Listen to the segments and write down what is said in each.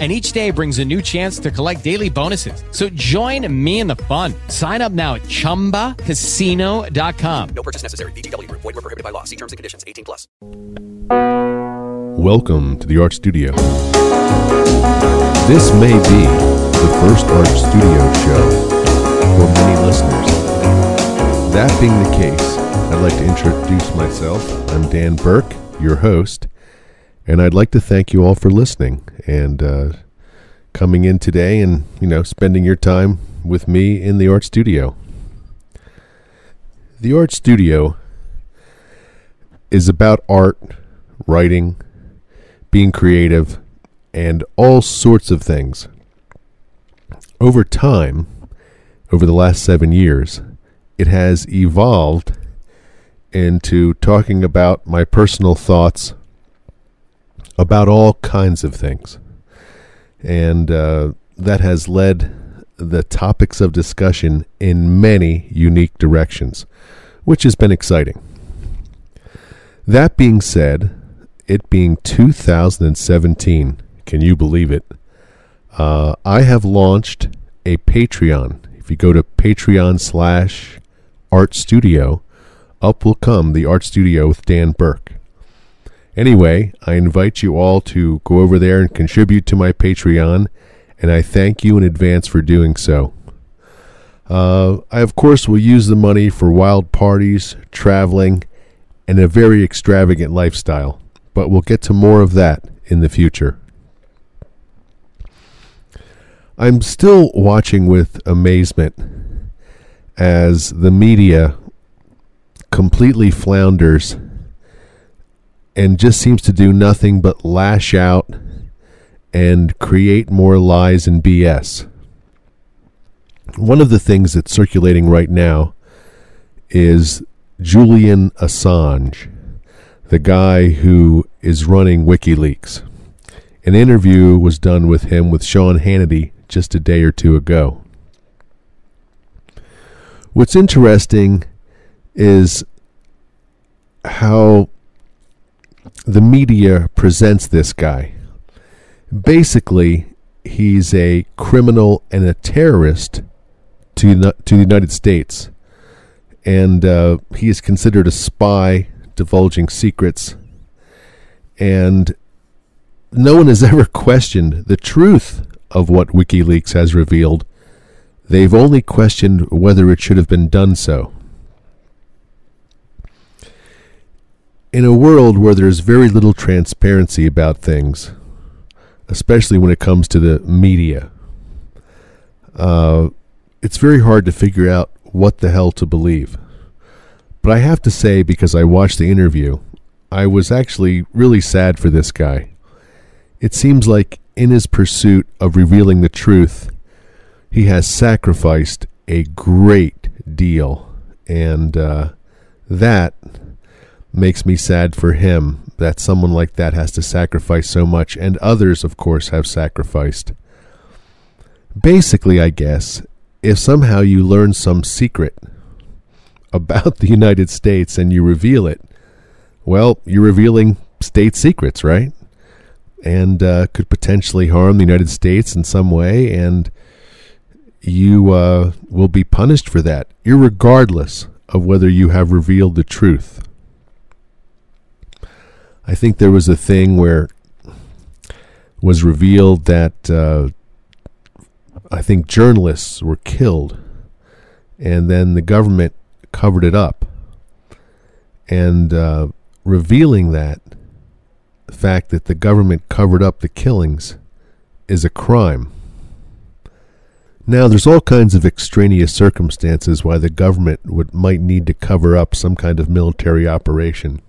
and each day brings a new chance to collect daily bonuses. So join me in the fun. Sign up now at ChumbaCasino.com. No purchase necessary. VGW. Void were prohibited by law. See terms and conditions. 18 plus. Welcome to the Art Studio. This may be the first Art Studio show for many listeners. That being the case, I'd like to introduce myself. I'm Dan Burke, your host, and I'd like to thank you all for listening and uh, coming in today and, you know, spending your time with me in the art studio. The art studio is about art, writing, being creative, and all sorts of things. Over time, over the last seven years, it has evolved into talking about my personal thoughts about all kinds of things. And uh, that has led the topics of discussion in many unique directions, which has been exciting. That being said, it being 2017, can you believe it? Uh, I have launched a Patreon. If you go to Patreon slash Art Studio, up will come the Art Studio with Dan Burke. Anyway, I invite you all to go over there and contribute to my Patreon, and I thank you in advance for doing so. Uh, I, of course, will use the money for wild parties, traveling, and a very extravagant lifestyle, but we'll get to more of that in the future. I'm still watching with amazement as the media completely flounders and just seems to do nothing but lash out and create more lies and BS. One of the things that's circulating right now is Julian Assange, the guy who is running WikiLeaks. An interview was done with him with Sean Hannity just a day or two ago. What's interesting is how the media presents this guy. Basically, he's a criminal and a terrorist to to the United States, and uh, he is considered a spy, divulging secrets, and no one has ever questioned the truth of what WikiLeaks has revealed. They've only questioned whether it should have been done so. In a world where there's very little transparency about things, especially when it comes to the media, uh, it's very hard to figure out what the hell to believe. But I have to say, because I watched the interview, I was actually really sad for this guy. It seems like in his pursuit of revealing the truth, he has sacrificed a great deal. And uh, that makes me sad for him that someone like that has to sacrifice so much, and others, of course, have sacrificed. Basically, I guess, if somehow you learn some secret about the United States and you reveal it, well, you're revealing state secrets, right? And uh, could potentially harm the United States in some way, and you uh, will be punished for that, regardless of whether you have revealed the truth. I think there was a thing where was revealed that uh, I think journalists were killed, and then the government covered it up, and uh, revealing that the fact that the government covered up the killings is a crime. Now, there's all kinds of extraneous circumstances why the government would might need to cover up some kind of military operation.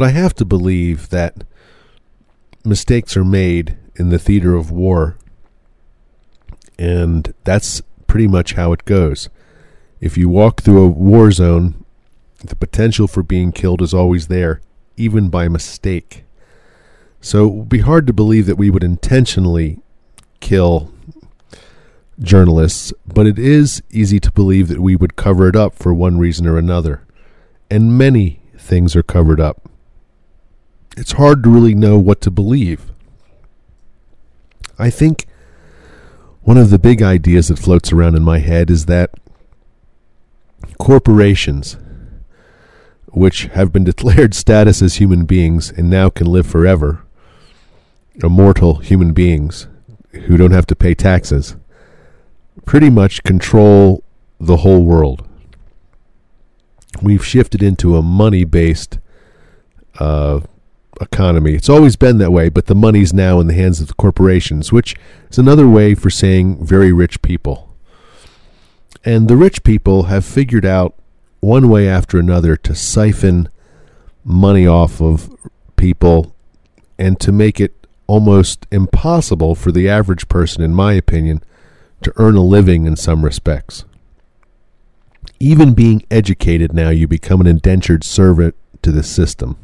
But I have to believe that mistakes are made in the theater of war, and that's pretty much how it goes. If you walk through a war zone the potential for being killed is always there, even by mistake. So it would be hard to believe that we would intentionally kill journalists, but it is easy to believe that we would cover it up for one reason or another. And many things are covered up. It's hard to really know what to believe. I think one of the big ideas that floats around in my head is that corporations, which have been declared status as human beings and now can live forever, immortal human beings who don't have to pay taxes, pretty much control the whole world. We've shifted into a money based uh, economy. It's always been that way, but the money's now in the hands of the corporations, which is another way for saying very rich people. And the rich people have figured out one way after another to siphon money off of people and to make it almost impossible for the average person, in my opinion, to earn a living in some respects. Even being educated now, you become an indentured servant to the system.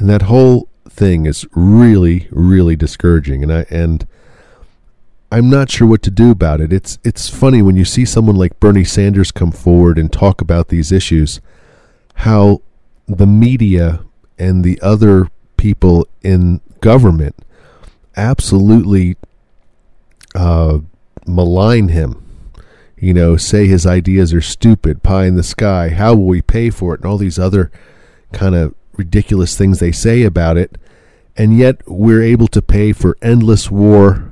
And that whole thing is really, really discouraging. And I and I'm not sure what to do about it. It's it's funny when you see someone like Bernie Sanders come forward and talk about these issues, how the media and the other people in government absolutely uh, malign him. You know, say his ideas are stupid, pie in the sky, how will we pay for it, and all these other kind of ridiculous things they say about it. And yet we're able to pay for endless war,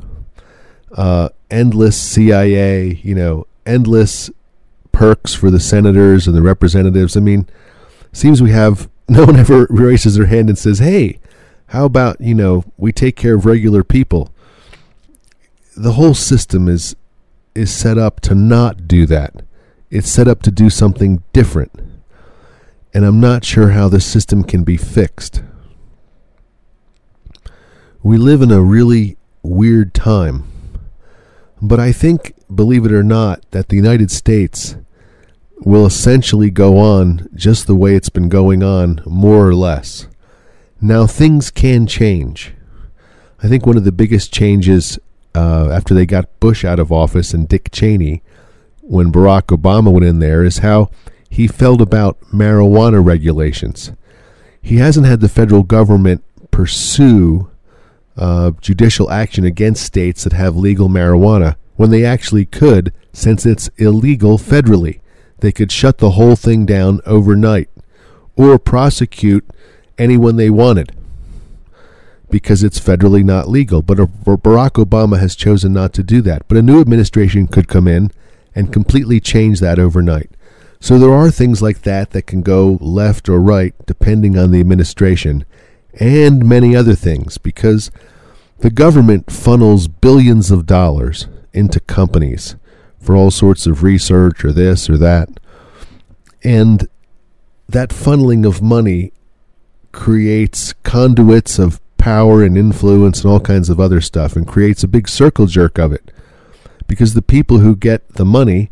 uh, endless CIA, you know, endless perks for the senators and the representatives. I mean, seems we have no one ever raises their hand and says, "Hey, how about you know we take care of regular people?" The whole system is is set up to not do that. It's set up to do something different. And I'm not sure how the system can be fixed. We live in a really weird time. But I think, believe it or not, that the United States will essentially go on just the way it's been going on, more or less. Now, things can change. I think one of the biggest changes uh, after they got Bush out of office and Dick Cheney, when Barack Obama went in there, is how he felt about marijuana regulations. He hasn't had the federal government pursue uh, judicial action against states that have legal marijuana when they actually could, since it's illegal federally. They could shut the whole thing down overnight or prosecute anyone they wanted because it's federally not legal. But Barack Obama has chosen not to do that. But a new administration could come in and completely change that overnight. So there are things like that that can go left or right depending on the administration and many other things because the government funnels billions of dollars into companies for all sorts of research or this or that. And that funneling of money creates conduits of power and influence and all kinds of other stuff and creates a big circle jerk of it. Because the people who get the money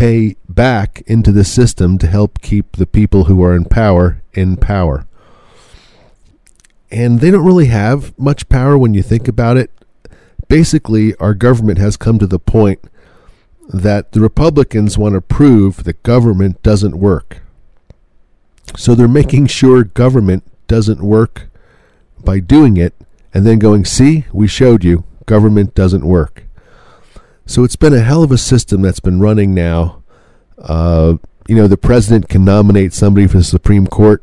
pay back into the system to help keep the people who are in power in power. And they don't really have much power when you think about it. Basically, our government has come to the point that the Republicans want to prove that government doesn't work. So they're making sure government doesn't work by doing it and then going, see, we showed you, government doesn't work. So it's been a hell of a system that's been running now. Uh, you know, the president can nominate somebody for the Supreme Court,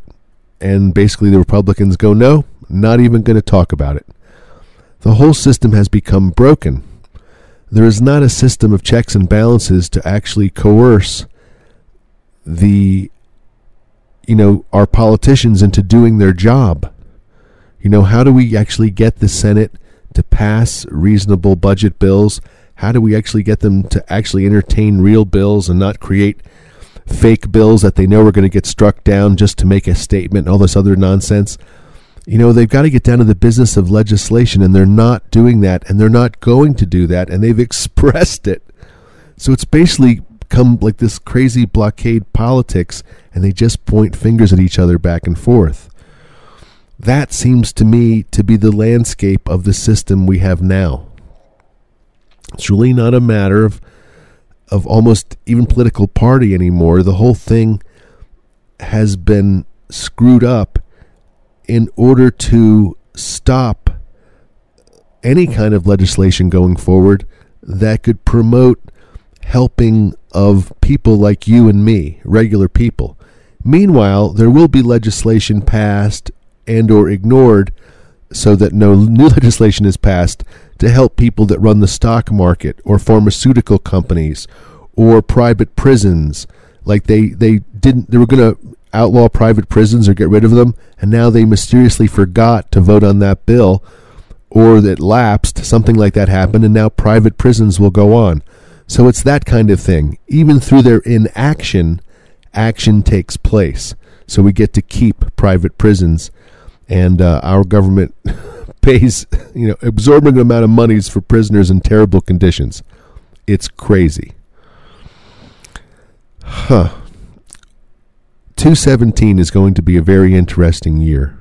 and basically the Republicans go, no, not even going to talk about it. The whole system has become broken. There is not a system of checks and balances to actually coerce the, you know, our politicians into doing their job. You know, how do we actually get the Senate to pass reasonable budget bills? How do we actually get them to actually entertain real bills and not create fake bills that they know are going to get struck down just to make a statement and all this other nonsense? You know, they've got to get down to the business of legislation, and they're not doing that, and they're not going to do that, and they've expressed it. So it's basically come like this crazy blockade politics and they just point fingers at each other back and forth. That seems to me to be the landscape of the system we have now. It's really not a matter of of almost even political party anymore. The whole thing has been screwed up in order to stop any kind of legislation going forward that could promote helping of people like you and me, regular people. Meanwhile, there will be legislation passed and or ignored so that no new legislation is passed to help people that run the stock market or pharmaceutical companies or private prisons. Like they they didn't they were going to outlaw private prisons or get rid of them and now they mysteriously forgot to vote on that bill or that lapsed something like that happened and now private prisons will go on. So it's that kind of thing. Even through their inaction action takes place. So we get to keep private prisons and uh, our government pays you know absorbent amount of monies for prisoners in terrible conditions. It's crazy. Huh. 217 is going to be a very interesting year.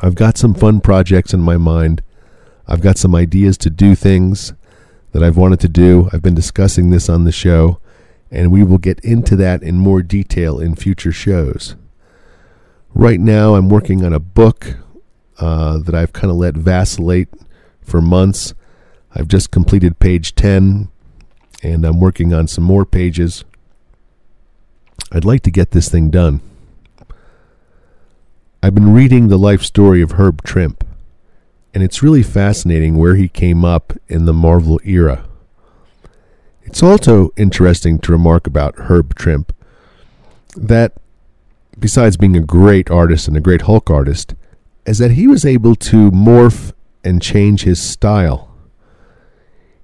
I've got some fun projects in my mind. I've got some ideas to do things that I've wanted to do. I've been discussing this on the show, and we will get into that in more detail in future shows. Right now, I'm working on a book uh, that I've kind of let vacillate for months. I've just completed page 10, and I'm working on some more pages. I'd like to get this thing done. I've been reading the life story of Herb Trimpe, and it's really fascinating where he came up in the Marvel era. It's also interesting to remark about Herb Trimpe that besides being a great artist and a great Hulk artist, is that he was able to morph and change his style.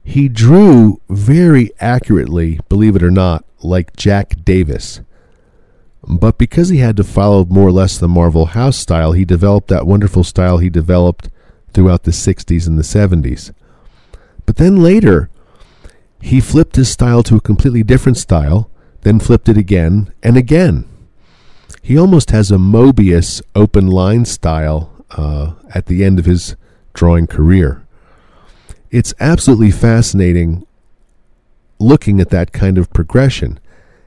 He drew very accurately, believe it or not, like Jack Davis. But because he had to follow more or less the Marvel House style, he developed that wonderful style he developed throughout the 60s and the 70s. But then later, he flipped his style to a completely different style, then flipped it again and again he almost has a Moebius open line style uh, at the end of his drawing career. It's absolutely fascinating looking at that kind of progression.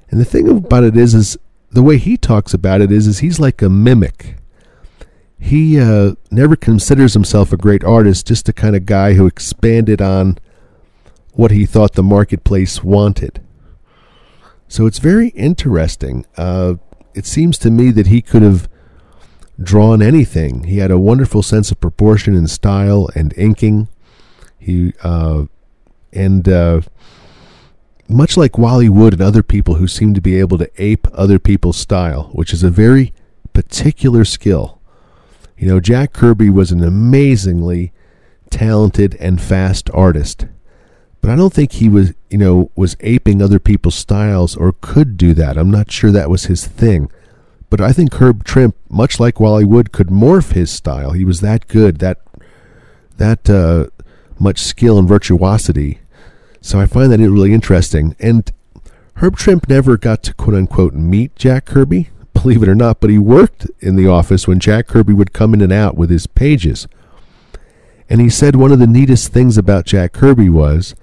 And the thing about it is, is the way he talks about it is, is he's like a mimic. He uh, never considers himself a great artist, just a kind of guy who expanded on what he thought the marketplace wanted. So it's very interesting. Uh, it seems to me that he could have drawn anything. He had a wonderful sense of proportion and style and inking. He uh, and uh, much like Wally Wood and other people who seem to be able to ape other people's style, which is a very particular skill. You know, Jack Kirby was an amazingly talented and fast artist. But I don't think he was, you know, was aping other people's styles or could do that. I'm not sure that was his thing. But I think Herb Trimpe, much like Wally Wood, could morph his style. He was that good, that that uh, much skill and virtuosity. So I find that really interesting. And Herb Trimpe never got to quote unquote meet Jack Kirby, believe it or not, but he worked in the office when Jack Kirby would come in and out with his pages. And he said one of the neatest things about Jack Kirby was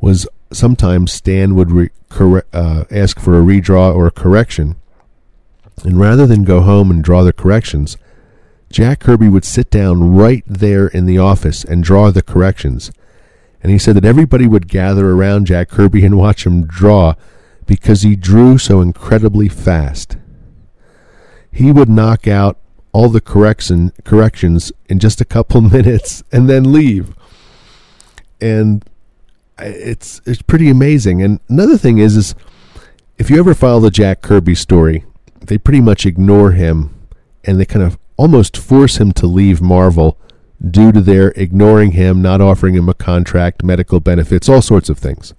was sometimes Stan would re- corre- uh, ask for a redraw or a correction, and rather than go home and draw the corrections, Jack Kirby would sit down right there in the office and draw the corrections. And he said that everybody would gather around Jack Kirby and watch him draw because he drew so incredibly fast. He would knock out all the correction corrections in just a couple minutes and then leave. And it's it's pretty amazing. And another thing is is if you ever follow the Jack Kirby story, they pretty much ignore him and they kind of almost force him to leave Marvel due to their ignoring him, not offering him a contract, medical benefits, all sorts of things.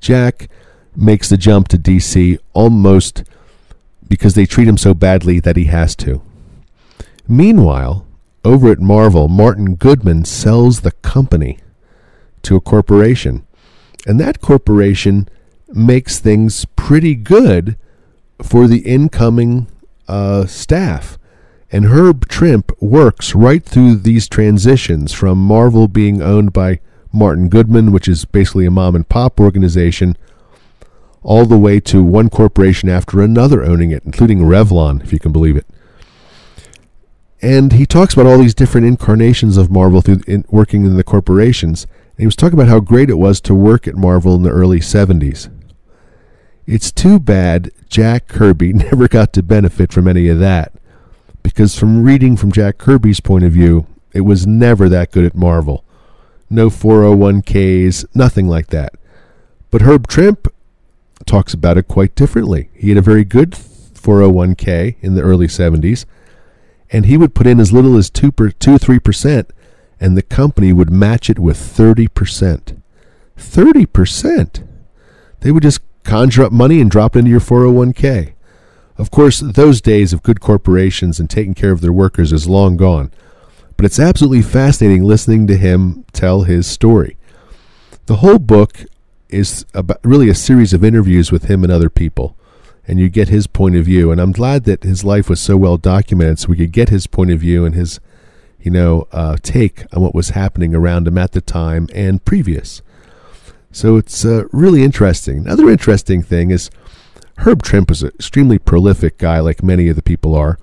Jack makes the jump to DC almost because they treat him so badly that he has to. Meanwhile, over at Marvel, Martin Goodman sells the company to a corporation. And that corporation makes things pretty good for the incoming uh, staff. And Herb Trimpe works right through these transitions from Marvel being owned by Martin Goodman, which is basically a mom and pop organization, all the way to one corporation after another owning it, including Revlon, if you can believe it. And he talks about all these different incarnations of Marvel through in, working in the corporations. He was talking about how great it was to work at Marvel in the early 70s. It's too bad Jack Kirby never got to benefit from any of that. Because from reading from Jack Kirby's point of view, it was never that good at Marvel. No 401ks, nothing like that. But Herb Trimpe talks about it quite differently. He had a very good 401k in the early 70s, and he would put in as little as 2 per, 2 3%, and the company would match it with 30%. 30%. They would just conjure up money and drop it into your 401k. Of course, those days of good corporations and taking care of their workers is long gone. But it's absolutely fascinating listening to him tell his story. The whole book is about really a series of interviews with him and other people, and you get his point of view. And I'm glad that his life was so well documented, so we could get his point of view and his, you know, uh, take on what was happening around him at the time and previous. So it's uh, really interesting. Another interesting thing is Herb Trimpe was an extremely prolific guy, like many of the people are.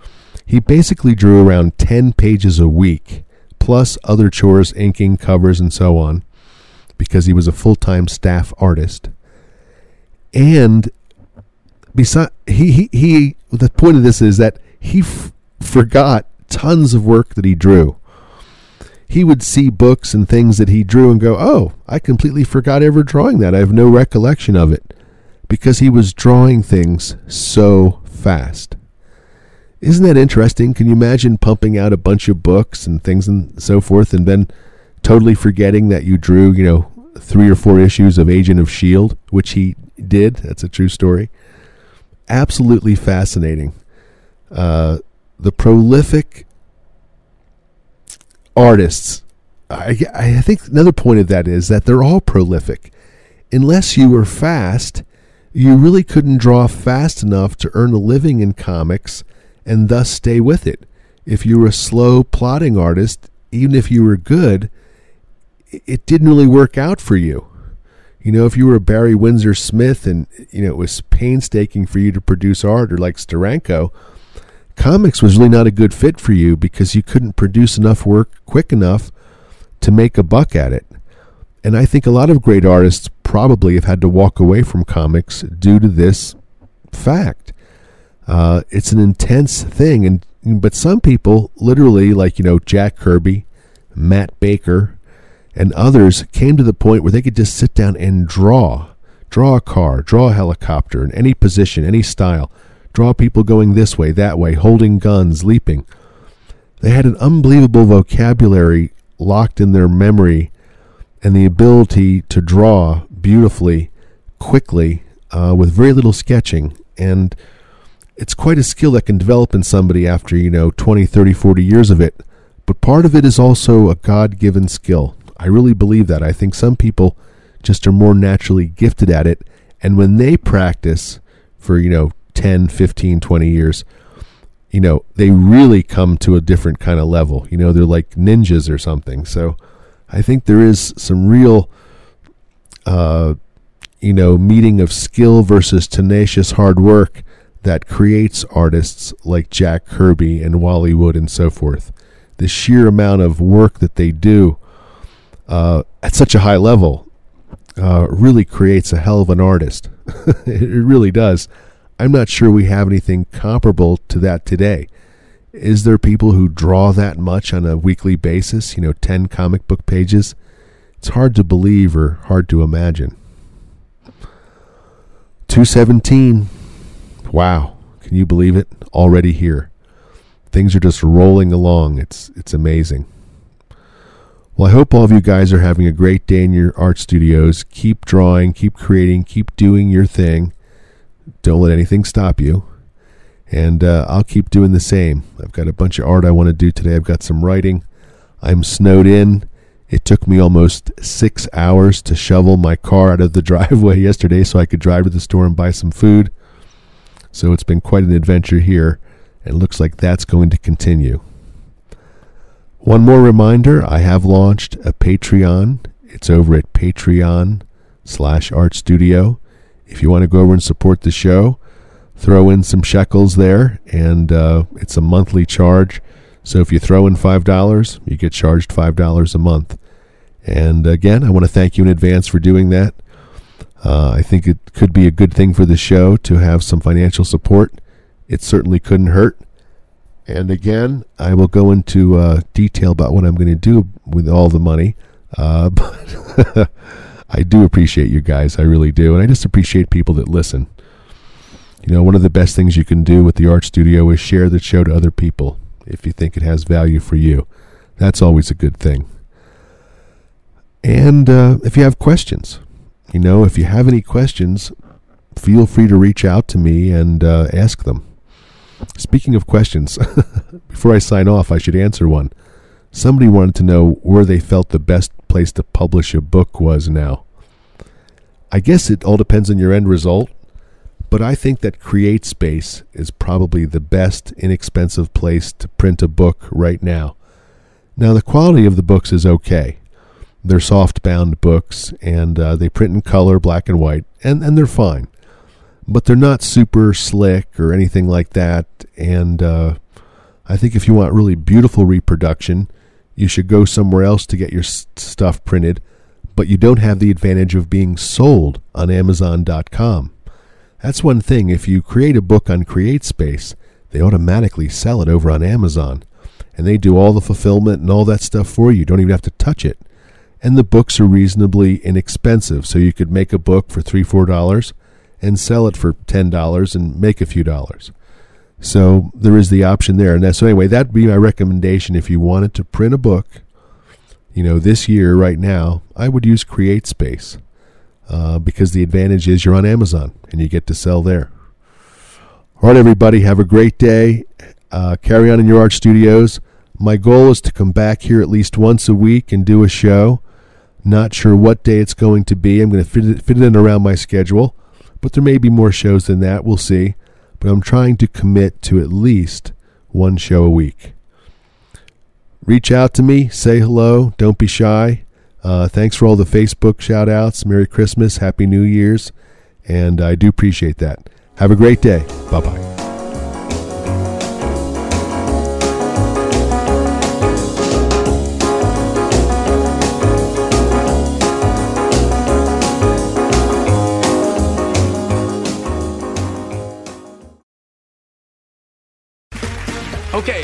He basically drew around 10 pages a week, plus other chores, inking, covers, and so on, because he was a full time staff artist. And beside, he, he, he, the point of this is that he f- forgot tons of work that he drew he would see books and things that he drew and go, Oh, I completely forgot ever drawing that. I have no recollection of it. Because he was drawing things so fast. Isn't that interesting? Can you imagine pumping out a bunch of books and things and so forth and then totally forgetting that you drew, you know, three or four issues of Agent of S.H.I.E.L.D., which he did? That's a true story. Absolutely fascinating. Uh, the prolific artists, I, I think another point of that is that they're all prolific. Unless you were fast, you really couldn't draw fast enough to earn a living in comics and thus stay with it. If you were a slow plodding artist, even if you were good, it didn't really work out for you. You know, if you were Barry Windsor Smith and you know it was painstaking for you to produce art, or like Steranko, comics was really not a good fit for you because you couldn't produce enough work quick enough to make a buck at it. And I think a lot of great artists probably have had to walk away from comics due to this fact. Uh, it's an intense thing, and but some people literally, like you know Jack Kirby, Matt Baker, and others, came to the point where they could just sit down and draw, draw a car, draw a helicopter in any position, any style, draw people going this way, that way, holding guns, leaping. They had an unbelievable vocabulary locked in their memory and the ability to draw beautifully, quickly, uh, with very little sketching. And it's quite a skill that can develop in somebody after, you know, 20, 30, 40 years of it. But part of it is also a God given skill. I really believe that. I think some people just are more naturally gifted at it. And when they practice for, you know, 10, 15, 20 years, you know, they really come to a different kind of level. You know, they're like ninjas or something. So I think there is some real, uh, you know, meeting of skill versus tenacious hard work that creates artists like Jack Kirby and Wally Wood and so forth. The sheer amount of work that they do uh, at such a high level uh, really creates a hell of an artist. it really does. I'm not sure we have anything comparable to that today. Is there people who draw that much on a weekly basis? You know, 10 comic book pages? It's hard to believe or hard to imagine. 217. Wow. Can you believe it? Already here. Things are just rolling along. It's it's amazing. Well, I hope all of you guys are having a great day in your art studios. Keep drawing, keep creating, keep doing your thing. Don't let anything stop you. And uh, I'll keep doing the same. I've got a bunch of art I want to do today. I've got some writing. I'm snowed in It took me almost six hours to shovel my car out of the driveway yesterday so I could drive to the store and buy some food. So it's been quite an adventure here, and looks like that's going to continue. One more reminder I have launched a Patreon. It's over at Patreon slash Art Studio. If you want to go over and support the show, throw in some shekels there, and uh, it's a monthly charge. So if you throw in $5, you get charged $5 a month. And again, I want to thank you in advance for doing that. Uh, I think it could be a good thing for the show to have some financial support. It certainly couldn't hurt. And again, I will go into uh, detail about what I'm going to do with all the money. Uh, but I do appreciate you guys. I really do. And I just appreciate people that listen. You know, one of the best things you can do with the art studio is share the show to other people if you think it has value for you. That's always a good thing. And uh, if you have questions, you know, if you have any questions, feel free to reach out to me and uh, ask them. Speaking of questions, before I sign off, I should answer one. Somebody wanted to know where they felt the best place to publish a book was now. I guess it all depends on your end result, but I think that CreateSpace is probably the best inexpensive place to print a book right now. Now, the quality of the books is okay. They're soft bound books and uh, they print in color, black and white, and, and they're fine. But they're not super slick or anything like that. And uh, I think if you want really beautiful reproduction, you should go somewhere else to get your stuff printed, but you don't have the advantage of being sold on Amazon.com. That's one thing. If you create a book on CreateSpace, they automatically sell it over on Amazon. And they do all the fulfillment and all that stuff for you. Don't even have to touch it. And the books are reasonably inexpensive. So you could make a book for three, four dollars and sell it for ten dollars and make a few dollars. So there is the option there. And that, so anyway, that'd be my recommendation if you wanted to print a book, you know, this year right now, I would use CreateSpace uh, because the advantage is you're on Amazon and you get to sell there. All right, everybody, have a great day. Uh, carry on in your art studios. My goal is to come back here at least once a week and do a show. Not sure what day it's going to be. I'm going to fit it, fit it in around my schedule, but there may be more shows than that. We'll see. But I'm trying to commit to at least one show a week. Reach out to me, say hello, don't be shy. Uh, thanks for all the Facebook shout outs. Merry Christmas, Happy New Year's, and I do appreciate that. Have a great day. Bye bye.